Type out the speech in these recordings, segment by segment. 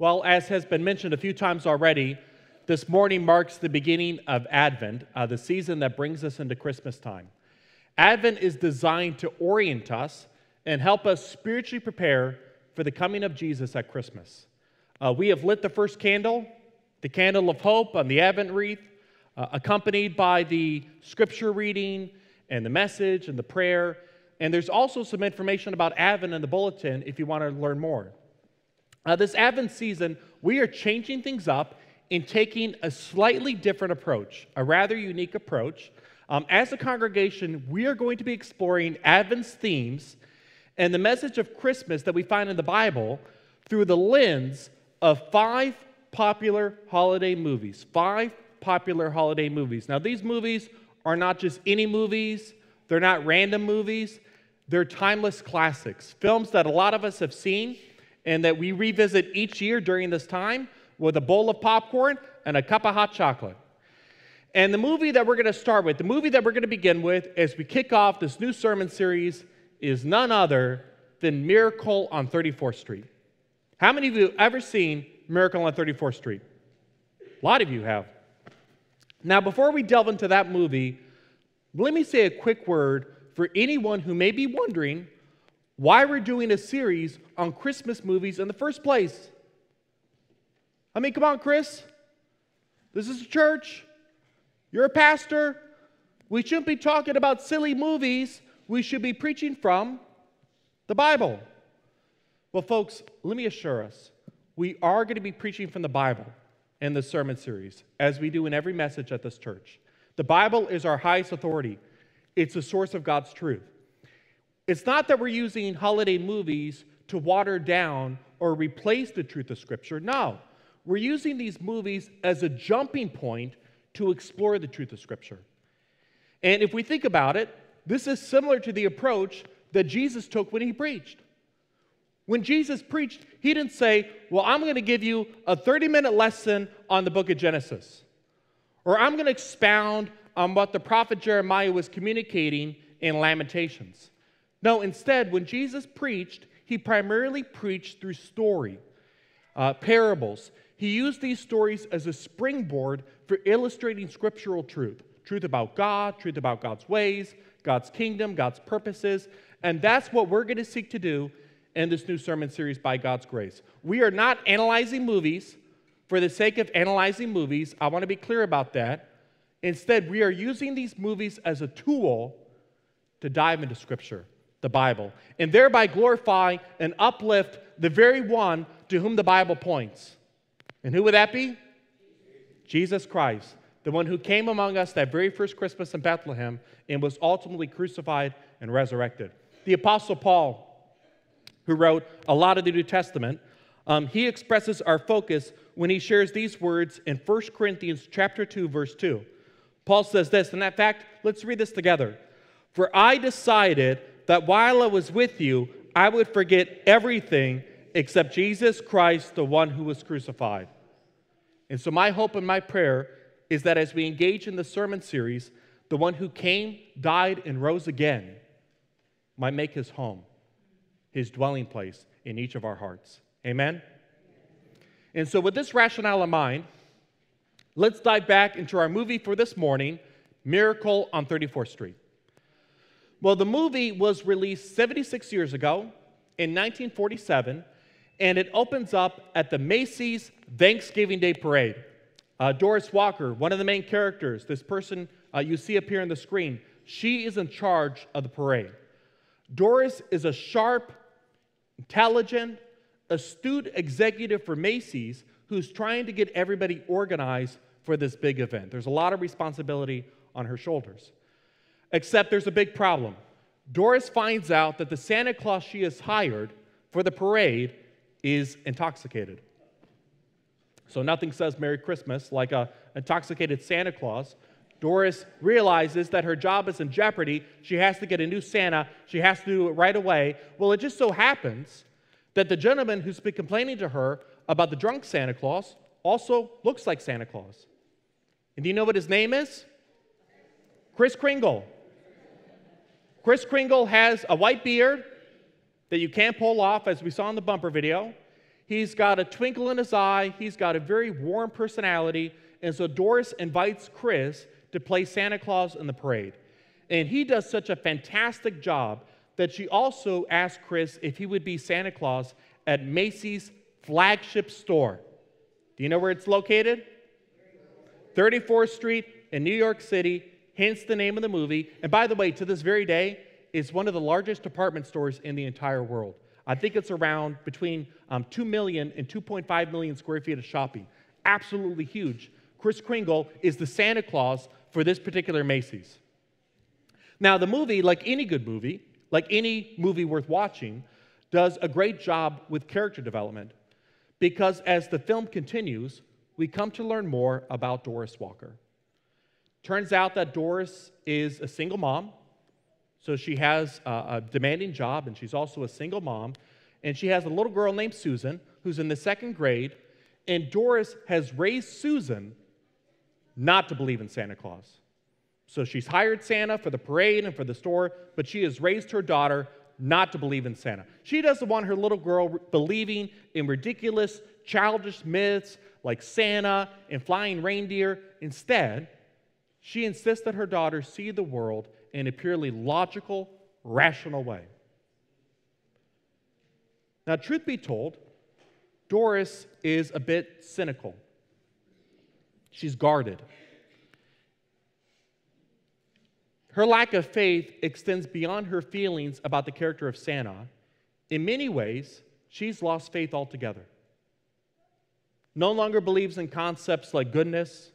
Well, as has been mentioned a few times already, this morning marks the beginning of Advent, uh, the season that brings us into Christmas time. Advent is designed to orient us and help us spiritually prepare for the coming of Jesus at Christmas. Uh, we have lit the first candle, the candle of hope on the Advent wreath, uh, accompanied by the scripture reading and the message and the prayer. And there's also some information about Advent in the bulletin if you want to learn more. Uh, this Advent season, we are changing things up in taking a slightly different approach, a rather unique approach. Um, as a congregation, we are going to be exploring Advent's themes and the message of Christmas that we find in the Bible through the lens of five popular holiday movies. Five popular holiday movies. Now, these movies are not just any movies, they're not random movies, they're timeless classics, films that a lot of us have seen and that we revisit each year during this time with a bowl of popcorn and a cup of hot chocolate. And the movie that we're going to start with, the movie that we're going to begin with as we kick off this new sermon series, is none other than Miracle on 34th Street. How many of you have ever seen Miracle on 34th Street? A lot of you have. Now, before we delve into that movie, let me say a quick word for anyone who may be wondering why we're doing a series on Christmas movies in the first place. I mean, come on, Chris. This is a church. You're a pastor. We shouldn't be talking about silly movies. We should be preaching from the Bible. Well, folks, let me assure us we are going to be preaching from the Bible in the sermon series, as we do in every message at this church. The Bible is our highest authority, it's the source of God's truth. It's not that we're using holiday movies to water down or replace the truth of Scripture. No, we're using these movies as a jumping point to explore the truth of Scripture. And if we think about it, this is similar to the approach that Jesus took when he preached. When Jesus preached, he didn't say, Well, I'm going to give you a 30 minute lesson on the book of Genesis, or I'm going to expound on what the prophet Jeremiah was communicating in Lamentations. No, instead, when Jesus preached, he primarily preached through story, uh, parables. He used these stories as a springboard for illustrating scriptural truth truth about God, truth about God's ways, God's kingdom, God's purposes. And that's what we're going to seek to do in this new sermon series by God's grace. We are not analyzing movies for the sake of analyzing movies. I want to be clear about that. Instead, we are using these movies as a tool to dive into Scripture the Bible, and thereby glorify and uplift the very one to whom the Bible points. And who would that be? Jesus Christ, the one who came among us that very first Christmas in Bethlehem and was ultimately crucified and resurrected. The Apostle Paul, who wrote a lot of the New Testament, um, he expresses our focus when he shares these words in 1 Corinthians chapter 2, verse 2. Paul says this, and in fact, let's read this together. For I decided that while I was with you, I would forget everything except Jesus Christ, the one who was crucified. And so, my hope and my prayer is that as we engage in the sermon series, the one who came, died, and rose again might make his home, his dwelling place in each of our hearts. Amen? And so, with this rationale in mind, let's dive back into our movie for this morning Miracle on 34th Street. Well, the movie was released 76 years ago in 1947, and it opens up at the Macy's Thanksgiving Day Parade. Uh, Doris Walker, one of the main characters, this person uh, you see up here on the screen, she is in charge of the parade. Doris is a sharp, intelligent, astute executive for Macy's who's trying to get everybody organized for this big event. There's a lot of responsibility on her shoulders. Except there's a big problem. Doris finds out that the Santa Claus she has hired for the parade is intoxicated. So nothing says Merry Christmas like a intoxicated Santa Claus. Doris realizes that her job is in jeopardy. She has to get a new Santa. She has to do it right away. Well, it just so happens that the gentleman who's been complaining to her about the drunk Santa Claus also looks like Santa Claus. And do you know what his name is? Kris Kringle. Kris Kringle has a white beard that you can't pull off, as we saw in the bumper video. He's got a twinkle in his eye, he's got a very warm personality. And so Doris invites Chris to play Santa Claus in the parade. And he does such a fantastic job that she also asked Chris if he would be Santa Claus at Macy's flagship store. Do you know where it's located? 34th Street in New York City, hence the name of the movie. And by the way, to this very day, it's one of the largest department stores in the entire world. I think it's around between um, 2 million and 2.5 million square feet of shopping. Absolutely huge. Kris Kringle is the Santa Claus for this particular Macy's. Now, the movie, like any good movie, like any movie worth watching, does a great job with character development because as the film continues, we come to learn more about Doris Walker. Turns out that Doris is a single mom, so she has a, demanding job and she's also a single mom. And she has a little girl named Susan who's in the second grade. And Doris has raised Susan not to believe in Santa Claus. So she's hired Santa for the parade and for the store, but she has raised her daughter not to believe in Santa. She doesn't want her little girl believing in ridiculous, childish myths like Santa and flying reindeer. Instead, she insists that her daughter see the world in a purely logical, rational way. Now, truth be told, Doris is a bit cynical. She's guarded. Her lack of faith extends beyond her feelings about the character of Santa. In many ways, she's lost faith altogether. No longer believes in concepts like goodness,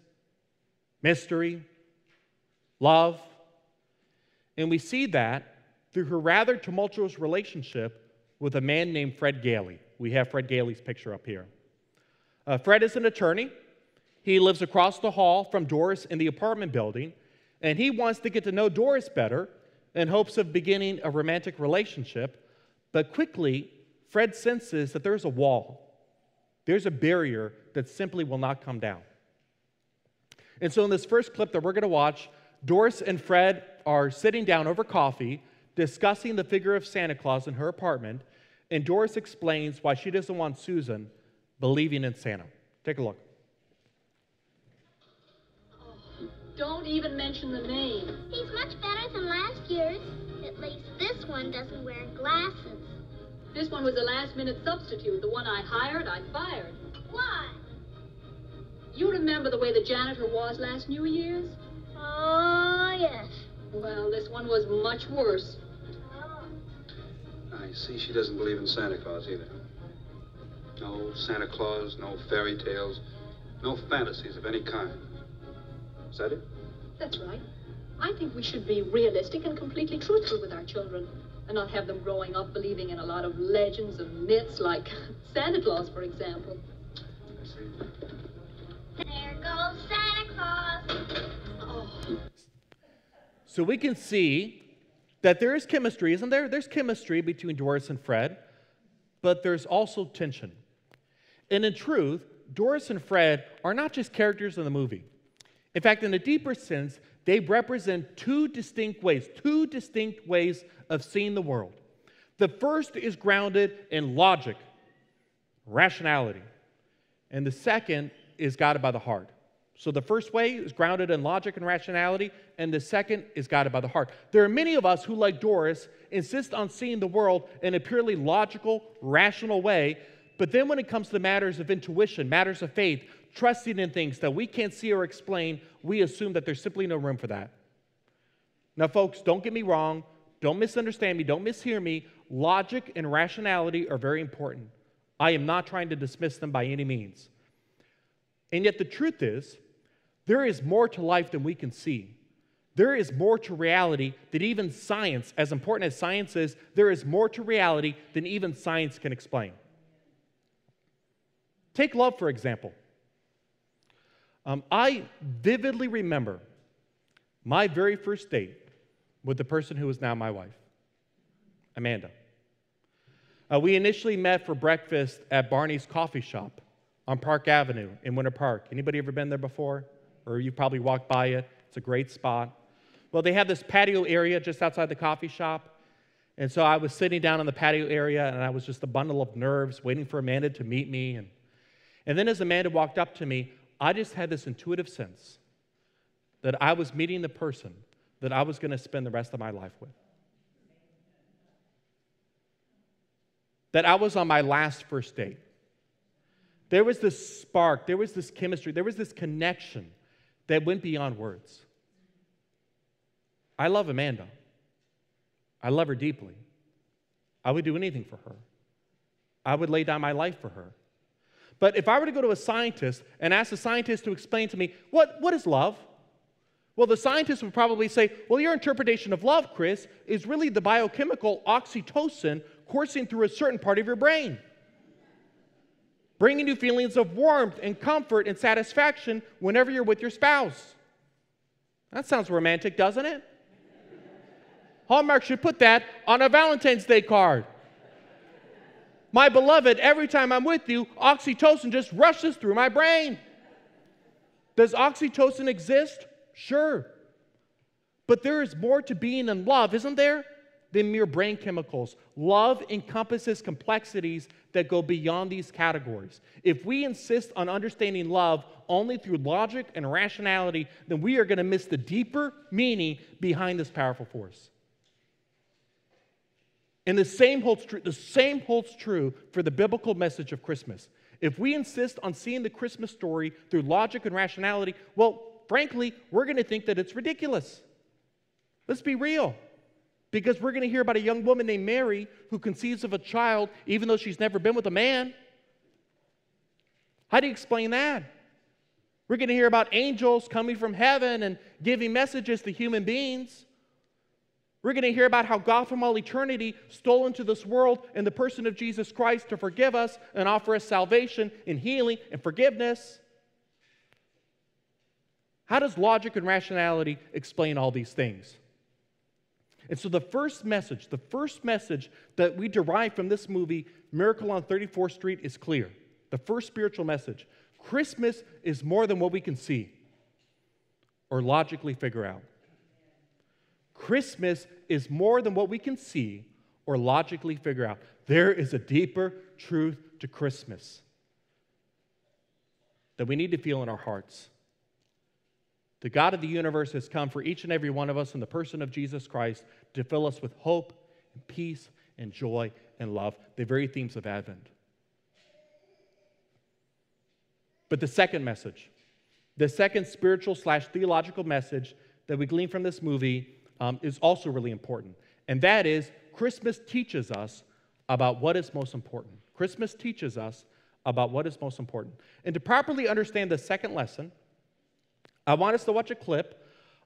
mystery, love. And we see that through her rather tumultuous relationship with a man named Fred Gailey. We have Fred Gailey's picture up here. Uh, Fred is an attorney. He lives across the hall from Doris in the apartment building and he wants to get to know Doris better in hopes of beginning a romantic relationship. But quickly, Fred senses that there's a wall, there's a barrier that simply will not come down. And so, in this first clip that we're going to watch, Doris and Fred are sitting down over coffee discussing the figure of Santa Claus in her apartment, and Doris explains why she doesn't want Susan believing in Santa. Take a look. Don't even mention the name. He's much better than last year's. At least this one doesn't wear glasses. This one was a last-minute substitute. The one I hired, I fired. Why? You remember the way the janitor was last New Year's? Oh, yes. Well, this one was much worse. Oh. I see she doesn't believe in Santa Claus either. No Santa Claus, no fairy tales, no fantasies of any kind. Is that it? That's right. I think we should be realistic and completely truthful with our children and not have them growing up believing in a lot of legends and myths like Santa Claus, for example. I see. There goes Santa Claus. So we can see that there is chemistry, isn't there? There's chemistry between Doris and Fred, but there's also tension. And in truth, Doris and Fred are not just characters in the movie. In fact, in a deeper sense, they represent two distinct ways, two distinct ways of seeing the world. The first is grounded in logic, rationality, and the second is guided by the heart. So the first way is grounded in logic and rationality, and the second is guided by the heart. There are many of us who, like Doris, insist on seeing the world in a purely logical, rational way, but then when it comes to matters of intuition, matters of faith, trusting in things that we can't see or explain, we assume that there's simply no room for that. Now, folks, don't get me wrong. Don't misunderstand me. Don't mishear me. Logic and rationality are very important. I am not trying to dismiss them by any means. And yet, the truth is, there is more to life than we can see. There is more to reality than even science, as important as science is, there is more to reality than even science can explain. Take love, for example. Um, I vividly remember my very first date with the person who is now my wife, Amanda. Uh, we initially met for breakfast at Barney's Coffee Shop on Park Avenue in Winter Park. Anybody ever been there before? Or you've probably walked by it. It's a great spot. Well, they have this patio area just outside the coffee shop. And so I was sitting down in the patio area and I was just a bundle of nerves waiting for Amanda to meet me. And, and then as Amanda walked up to me, I just had this intuitive sense that I was meeting the person that I was going to spend the rest of my life with. That I was on my last first date. There was this spark, there was this chemistry, there was this connection that went beyond words. I love Amanda. I love her deeply. I would do anything for her. I would lay down my life for her. But if I were to go to a scientist and ask the scientist to explain to me, what, what is love? Well, the scientist would probably say, well, your interpretation of love, Chris, is really the biochemical oxytocin coursing through a certain part of your brain, bringing you feelings of warmth and comfort and satisfaction whenever you're with your spouse. That sounds romantic, doesn't it? Hallmark should put that on a Valentine's Day card. My beloved, every time I'm with you, oxytocin just rushes through my brain. Does oxytocin exist? Sure. But there is more to being in love, isn't there? Than mere brain chemicals. Love encompasses complexities that go beyond these categories. If we insist on understanding love only through logic and rationality, then we are going to miss the deeper meaning behind this powerful force. And the same holds true, the same holds true for the biblical message of Christmas. If we insist on seeing the Christmas story through logic and rationality, well, frankly, we're going to think that it's ridiculous. Let's be real. Because we're going to hear about a young woman named Mary who conceives of a child even though she's never been with a man. How do you explain that? We're going to hear about angels coming from heaven and giving messages to human beings. We're going to hear about how God from all eternity stole into this world in the person of Jesus Christ to forgive us and offer us salvation and healing and forgiveness. How does logic and rationality explain all these things? And so, the first message, the first message that we derive from this movie, Miracle on 34th Street, is clear. The first spiritual message Christmas is more than what we can see or logically figure out. Christmas is more than what we can see or logically figure out. There is a deeper truth to Christmas that we need to feel in our hearts. The God of the universe has come for each and every one of us in the person of Jesus Christ to fill us with hope and peace and joy and love, the very themes of Advent. But the second message, the second spiritual slash theological message that we glean from this movie um, is also really important. And that is Christmas teaches us about what is most important. Christmas teaches us about what is most important. And to properly understand the second lesson, I want us to watch a clip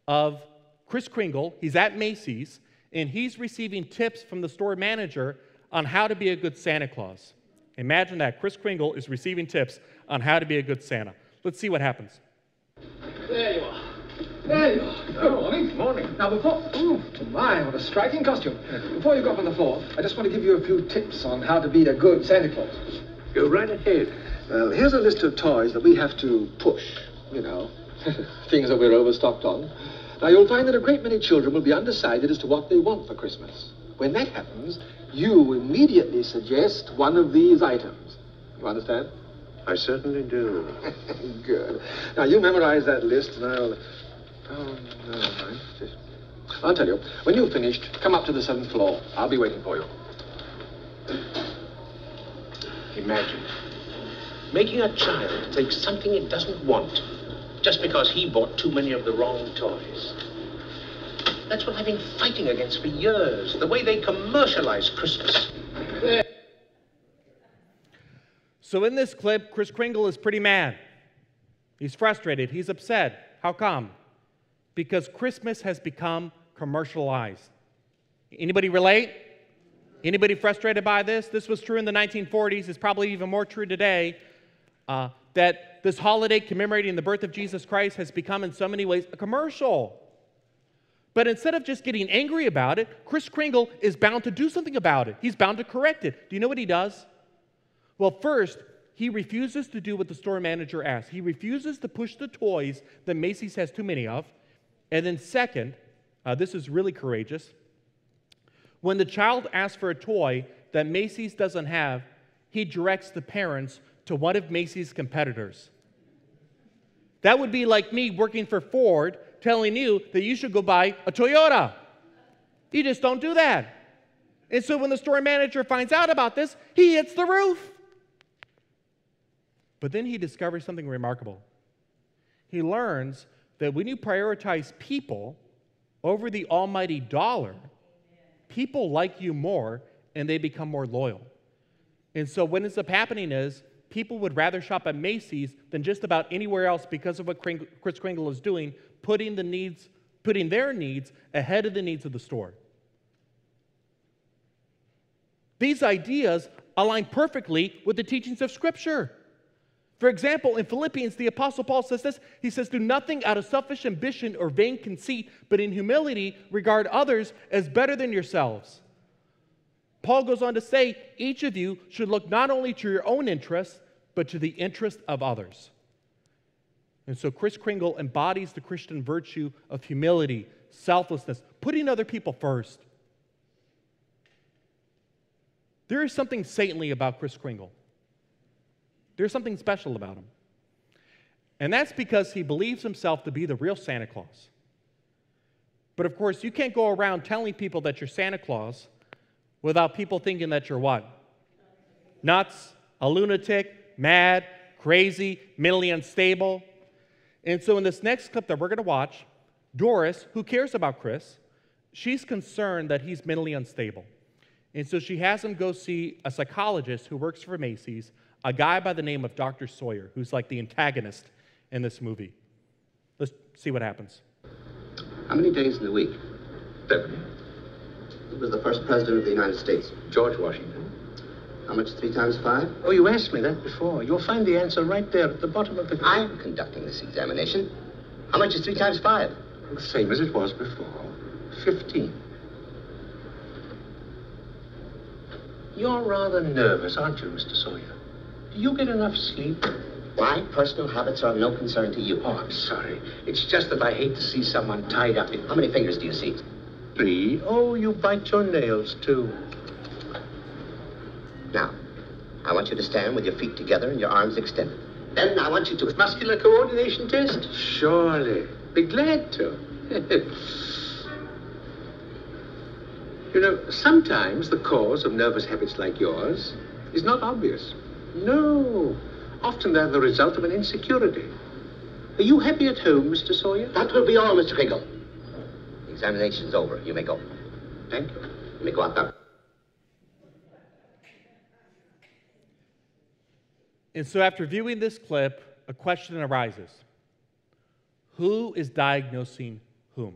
of Kris Kringle. He's at Macy's and he's receiving tips from the store manager on how to be a good Santa Claus. Imagine that. Kris Kringle is receiving tips on how to be a good Santa. Let's see what happens. There you are. There you are. Good morning. Morning. Now, before. Oh, my, what a striking costume. Before you go up on the floor, I just want to give you a few tips on how to be a good Santa Claus. Go right ahead. Well, here's a list of toys that we have to push, you know, things that we're overstocked on. Now, you'll find that a great many children will be undecided as to what they want for Christmas. When that happens, you immediately suggest one of these items. You understand? I certainly do. Good. Now, you memorize that list, and I'll. Oh, never mind. Just... I'll tell you. When you've finished, come up to the seventh floor. I'll be waiting for you. Imagine making a child take something it doesn't want just because he bought too many of the wrong toys. That's what I've been fighting against for years, the way they commercialize Christmas. So, in this clip, Kris Kringle is pretty mad. He's frustrated. He's upset. How come? Because Christmas has become commercialized. Anybody relate? Anybody frustrated by this? This was true in the 1940s. It's probably even more true today. Uh, that this holiday commemorating the birth of Jesus Christ has become, in so many ways, a commercial. But instead of just getting angry about it, Kris Kringle is bound to do something about it. He's bound to correct it. Do you know what he does? Well, first, he refuses to do what the store manager asks. He refuses to push the toys that Macy's has too many of. And then, second, uh, this is really courageous. When the child asks for a toy that Macy's doesn't have, he directs the parents to one of Macy's competitors. That would be like me working for Ford telling you that you should go buy a Toyota. You just don't do that. And so when the store manager finds out about this, he hits the roof. But then he discovers something remarkable. He learns that when you prioritize people over the almighty dollar, people like you more and they become more loyal. And so what ends up happening is people would rather shop at Macy's than just about anywhere else because of what Kris Kringle is doing, putting the needs, putting their needs ahead of the needs of the store. These ideas align perfectly with the teachings of Scripture. For example, in Philippians, the Apostle Paul says this He says, Do nothing out of selfish ambition or vain conceit, but in humility regard others as better than yourselves. Paul goes on to say, Each of you should look not only to your own interests, but to the interest of others. And so Kris Kringle embodies the Christian virtue of humility, selflessness, putting other people first. There is something saintly about Kris Kringle. There's something special about him. And that's because he believes himself to be the real Santa Claus. But of course, you can't go around telling people that you're Santa Claus without people thinking that you're what? Nuts, a lunatic, mad, crazy, mentally unstable. And so, in this next clip that we're going to watch, Doris, who cares about Chris, she's concerned that he's mentally unstable. And so she has him go see a psychologist who works for Macy's a guy by the name of Dr. Sawyer, who's like the antagonist in this movie. Let's see what happens. How many days in the week? Seven. Who was the first president of the United States? George Washington. How much three times five? Oh, you asked me that before. You'll find the answer right there at the bottom of the... I'm conducting this examination. How much is three times five? The same as it was before. Fifteen. You're rather nervous, aren't you, Mr. Sawyer? Do you get enough sleep? My personal habits are of no concern to you. Oh, I'm sorry. It's just that I hate to see someone tied up in... How many fingers do you see? Three. Oh, you bite your nails, too. Now, I want you to stand with your feet together and your arms extended. Then I want you to... Muscular coordination test? Surely. Be glad to. you know, sometimes the cause of nervous habits like yours is not obvious. No. Often they're the result of an insecurity. Are you happy at home, Mr. Sawyer? That will be all, Mr. Kringle. The examination's over. You may go. Thank you. You may go out now. And so, after viewing this clip, a question arises Who is diagnosing whom?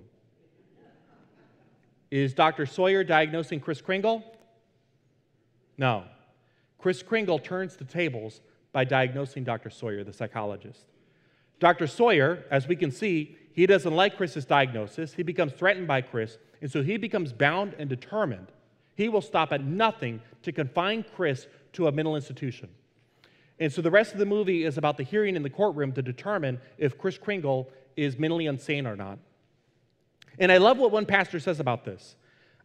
Is Dr. Sawyer diagnosing Kris Kringle? No. Kris Kringle turns the tables by diagnosing Dr. Sawyer, the psychologist. Dr. Sawyer, as we can see, he doesn't like Chris's diagnosis. He becomes threatened by Chris, and so he becomes bound and determined. He will stop at nothing to confine Chris to a mental institution. And so the rest of the movie is about the hearing in the courtroom to determine if Kris Kringle is mentally insane or not. And I love what one pastor says about this.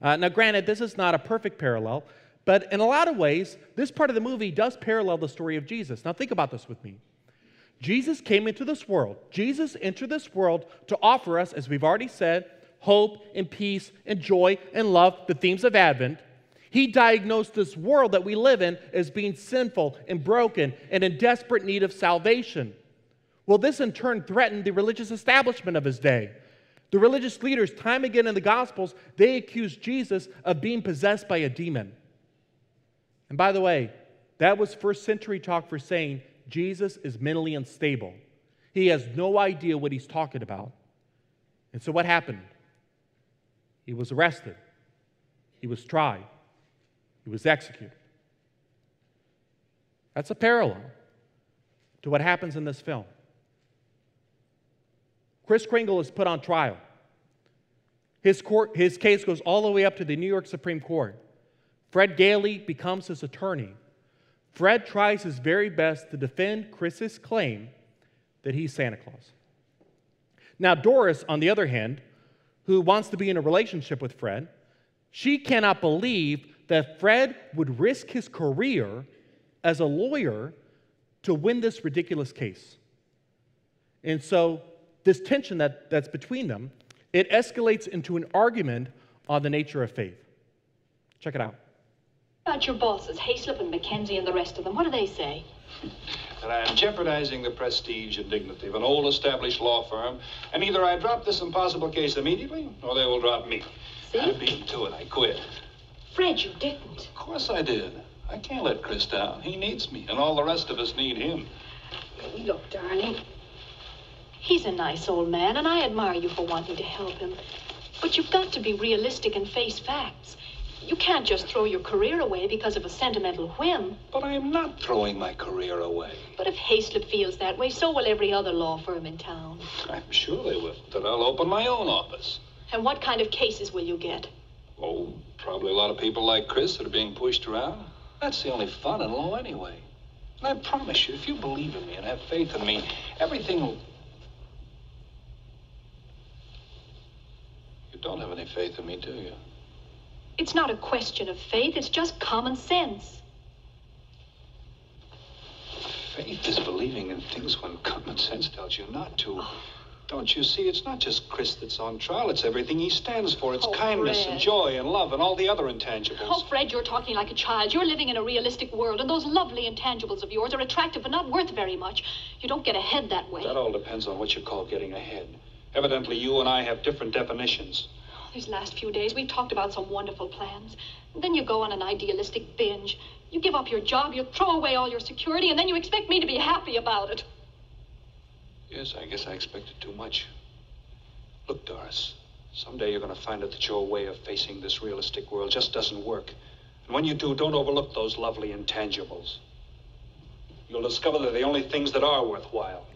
Uh, now, granted, this is not a perfect parallel, but in a lot of ways, this part of the movie does parallel the story of Jesus. Now, think about this with me. Jesus came into this world. Jesus entered this world to offer us, as we've already said, hope and peace and joy and love, the themes of Advent. He diagnosed this world that we live in as being sinful and broken and in desperate need of salvation. Well, this in turn threatened the religious establishment of his day. The religious leaders, time again in the Gospels, they accused Jesus of being possessed by a demon. And by the way, that was first century talk for saying Jesus is mentally unstable. He has no idea what he's talking about. And so what happened? He was arrested, he was tried, he was executed. That's a parallel to what happens in this film. Kris Kringle is put on trial. His, court, his case goes all the way up to the New York Supreme Court. Fred Gailey becomes his attorney. Fred tries his very best to defend Chris's claim that he's Santa Claus. Now, Doris, on the other hand, who wants to be in a relationship with Fred, she cannot believe that Fred would risk his career as a lawyer to win this ridiculous case. And so, this tension that, that's between them, it escalates into an argument on the nature of faith. Check it out. About your bosses, Hayslip and McKenzie and the rest of them, what do they say? That I am jeopardizing the prestige and dignity of an old established law firm, and either I drop this impossible case immediately, or they will drop me. See? I beat to it. I quit. Fred, you didn't. Of course I did. I can't let Kris down. He needs me, and all the rest of us need him. Look, darling. He's a nice old man, and I admire you for wanting to help him. But you've got to be realistic and face facts. You can't just throw your career away because of a sentimental whim. But I am not throwing my career away. But if Hayslip feels that way, so will every other law firm in town. I'm sure they will. Then I'll open my own office. And what kind of cases will you get? Oh, probably a lot of people like Chris that are being pushed around. That's the only fun in law anyway. And I promise you, if you believe in me and have faith in me, everything will. You don't have any faith in me, do you? It's not a question of faith, it's just common sense. Faith is believing in things when common sense tells you not to. Don't you see? It's not just Chris that's on trial. It's everything he stands for. It's Oh, kindness Fred. and joy and love and all the other intangibles. Oh, Fred, you're talking like a child. You're living in a realistic world, and those lovely intangibles of yours are attractive but not worth very much. You don't get ahead that way. That all depends on what you call getting ahead. Evidently, you and I have different definitions. These last few days, we've talked about some wonderful plans. Then you go on an idealistic binge. You give up your job, you throw away all your security, and then you expect me to be happy about it. Yes, I guess I expected too much. Look, Doris, someday you're going to find out that your way of facing this realistic world just doesn't work. And when you do, don't overlook those lovely intangibles. You'll discover they're the only things that are worthwhile.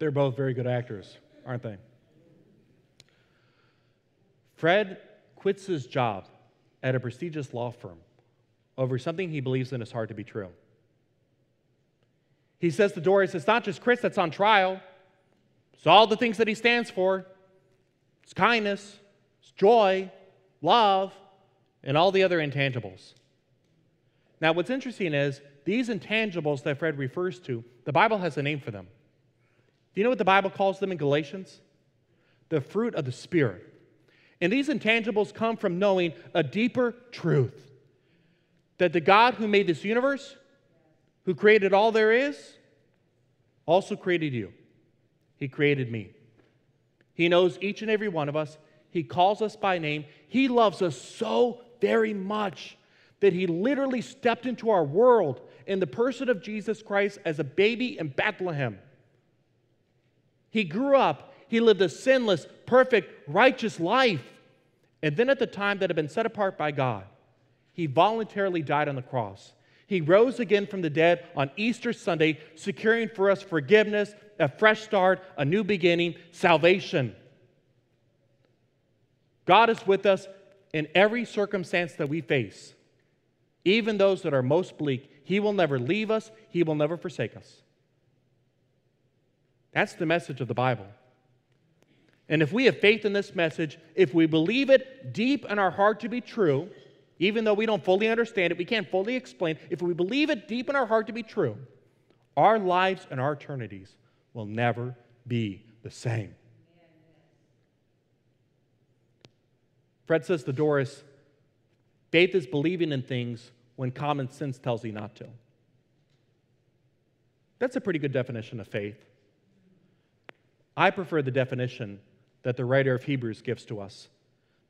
They're both very good actors, aren't they? Fred quits his job at a prestigious law firm over something he believes in his heart to be true. He says to Doris, It's not just Chris that's on trial, it's all the things that he stands for it's kindness, it's joy, love, and all the other intangibles. Now, what's interesting is these intangibles that Fred refers to, the Bible has a name for them. Do you know what the Bible calls them in Galatians? The fruit of the Spirit. And these intangibles come from knowing a deeper truth that the God who made this universe, who created all there is, also created you. He created me. He knows each and every one of us. He calls us by name. He loves us so very much that He literally stepped into our world in the person of Jesus Christ as a baby in Bethlehem. He grew up, he lived a sinless, perfect, righteous life. And then at the time that had been set apart by God, he voluntarily died on the cross. He rose again from the dead on Easter Sunday, securing for us forgiveness, a fresh start, a new beginning, salvation. God is with us in every circumstance that we face, even those that are most bleak. He will never leave us, He will never forsake us. That's the message of the Bible. And if we have faith in this message, if we believe it deep in our heart to be true, even though we don't fully understand it, we can't fully explain, if we believe it deep in our heart to be true, our lives and our eternities will never be the same. Fred says to Doris, faith is believing in things when common sense tells you not to. That's a pretty good definition of faith. I prefer the definition that the writer of Hebrews gives to us.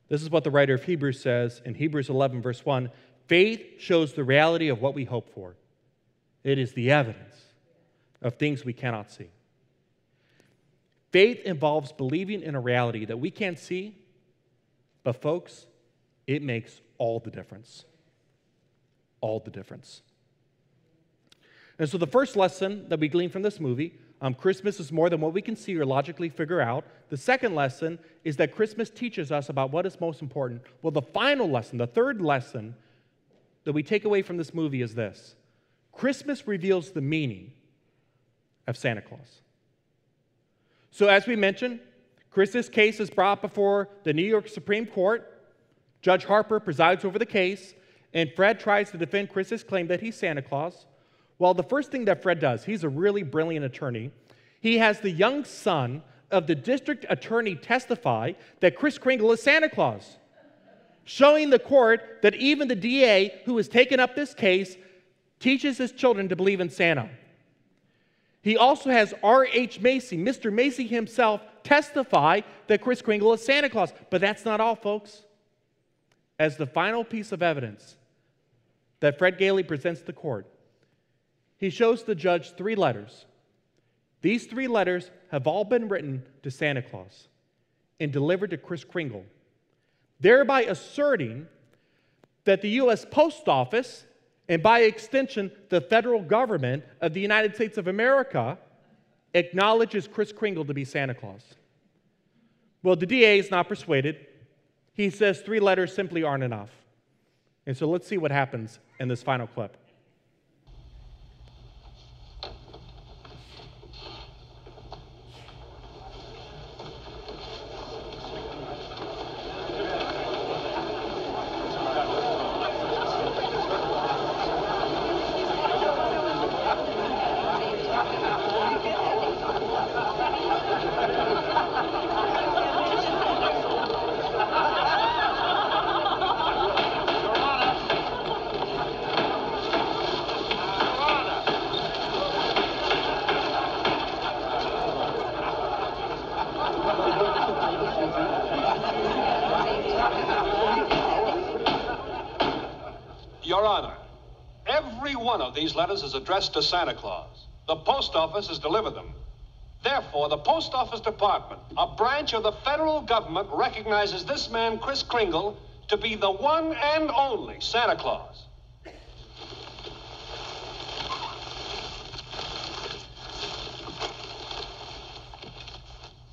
This is what the writer of Hebrews says in Hebrews 11, verse 1 Faith shows the reality of what we hope for, it is the evidence of things we cannot see. Faith involves believing in a reality that we can't see, but folks, it makes all the difference. All the difference. And so, the first lesson that we glean from this movie um, Christmas is more than what we can see or logically figure out. The second lesson is that Christmas teaches us about what is most important. Well, the final lesson, the third lesson that we take away from this movie is this Christmas reveals the meaning of Santa Claus. So, as we mentioned, Chris's case is brought before the New York Supreme Court. Judge Harper presides over the case, and Fred tries to defend Chris's claim that he's Santa Claus. Well, the first thing that Fred does, he's a really brilliant attorney. He has the young son of the district attorney testify that Kris Kringle is Santa Claus, showing the court that even the DA who has taken up this case teaches his children to believe in Santa. He also has R.H. Macy, Mr. Macy himself, testify that Kris Kringle is Santa Claus. But that's not all, folks. As the final piece of evidence that Fred Gailey presents to the court, he shows the judge three letters. These three letters have all been written to Santa Claus and delivered to Kris Kringle, thereby asserting that the U.S. Post Office, and by extension, the federal government of the United States of America, acknowledges Kris Kringle to be Santa Claus. Well, the DA is not persuaded. He says three letters simply aren't enough. And so let's see what happens in this final clip. Your Honor, every one of these letters is addressed to Santa Claus. The post office has delivered them. Therefore, the Post Office Department, a branch of the federal government, recognizes this man, Kris Kringle, to be the one and only Santa Claus.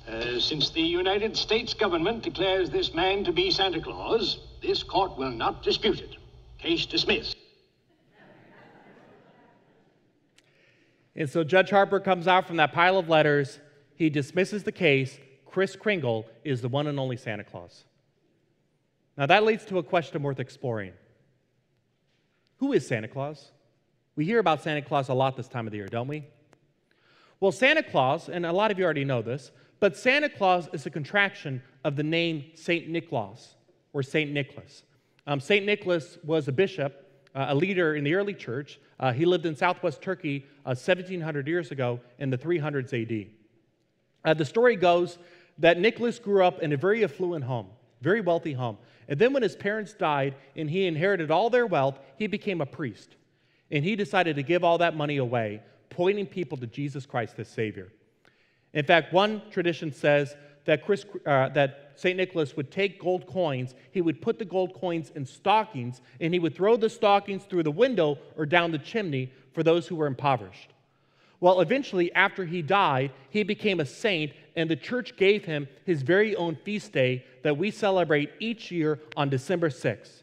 Uh, since the United States government declares this man to be Santa Claus, this court will not dispute it. Case dismissed. And so Judge Harper comes out from that pile of letters. He dismisses the case. Kris Kringle is the one and only Santa Claus. Now, that leads to a question worth exploring Who is Santa Claus? We hear about Santa Claus a lot this time of the year, don't we? Well, Santa Claus, and a lot of you already know this, but Santa Claus is a contraction of the name St. Nicholas or St. Nicholas. Um, St. Nicholas was a bishop, uh, a leader in the early church. Uh, he lived in southwest Turkey uh, 1700 years ago in the 300s AD. Uh, the story goes that Nicholas grew up in a very affluent home, very wealthy home. And then when his parents died and he inherited all their wealth, he became a priest. And he decided to give all that money away, pointing people to Jesus Christ as Savior. In fact, one tradition says that, Chris, uh, that St. Nicholas would take gold coins, he would put the gold coins in stockings, and he would throw the stockings through the window or down the chimney for those who were impoverished. Well, eventually, after he died, he became a saint, and the church gave him his very own feast day that we celebrate each year on December 6th.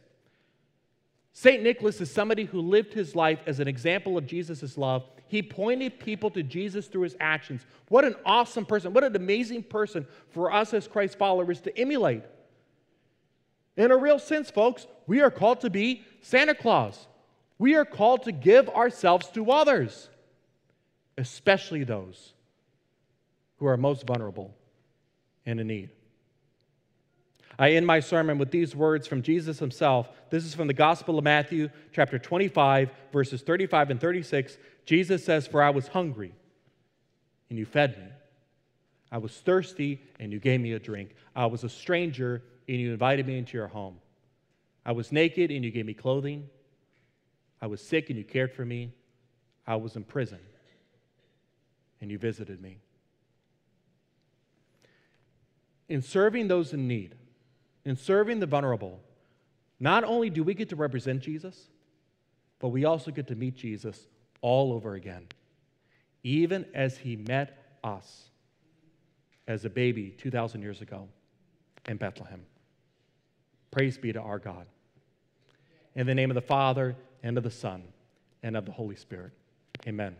St. Nicholas is somebody who lived his life as an example of Jesus' love. He pointed people to Jesus through his actions. What an awesome person. What an amazing person for us as Christ followers to emulate. In a real sense, folks, we are called to be Santa Claus. We are called to give ourselves to others, especially those who are most vulnerable and in need. I end my sermon with these words from Jesus himself. This is from the Gospel of Matthew, chapter 25, verses 35 and 36. Jesus says, For I was hungry, and you fed me. I was thirsty, and you gave me a drink. I was a stranger, and you invited me into your home. I was naked, and you gave me clothing. I was sick, and you cared for me. I was in prison, and you visited me. in serving those in need, in serving the vulnerable, not only do we get to represent Jesus, but we also get to meet Jesus all over again, even as he met us as a baby 2,000 years ago in Bethlehem. Praise be to our God. In the name of the Father, and of the Son, and of the Holy Spirit. Amen.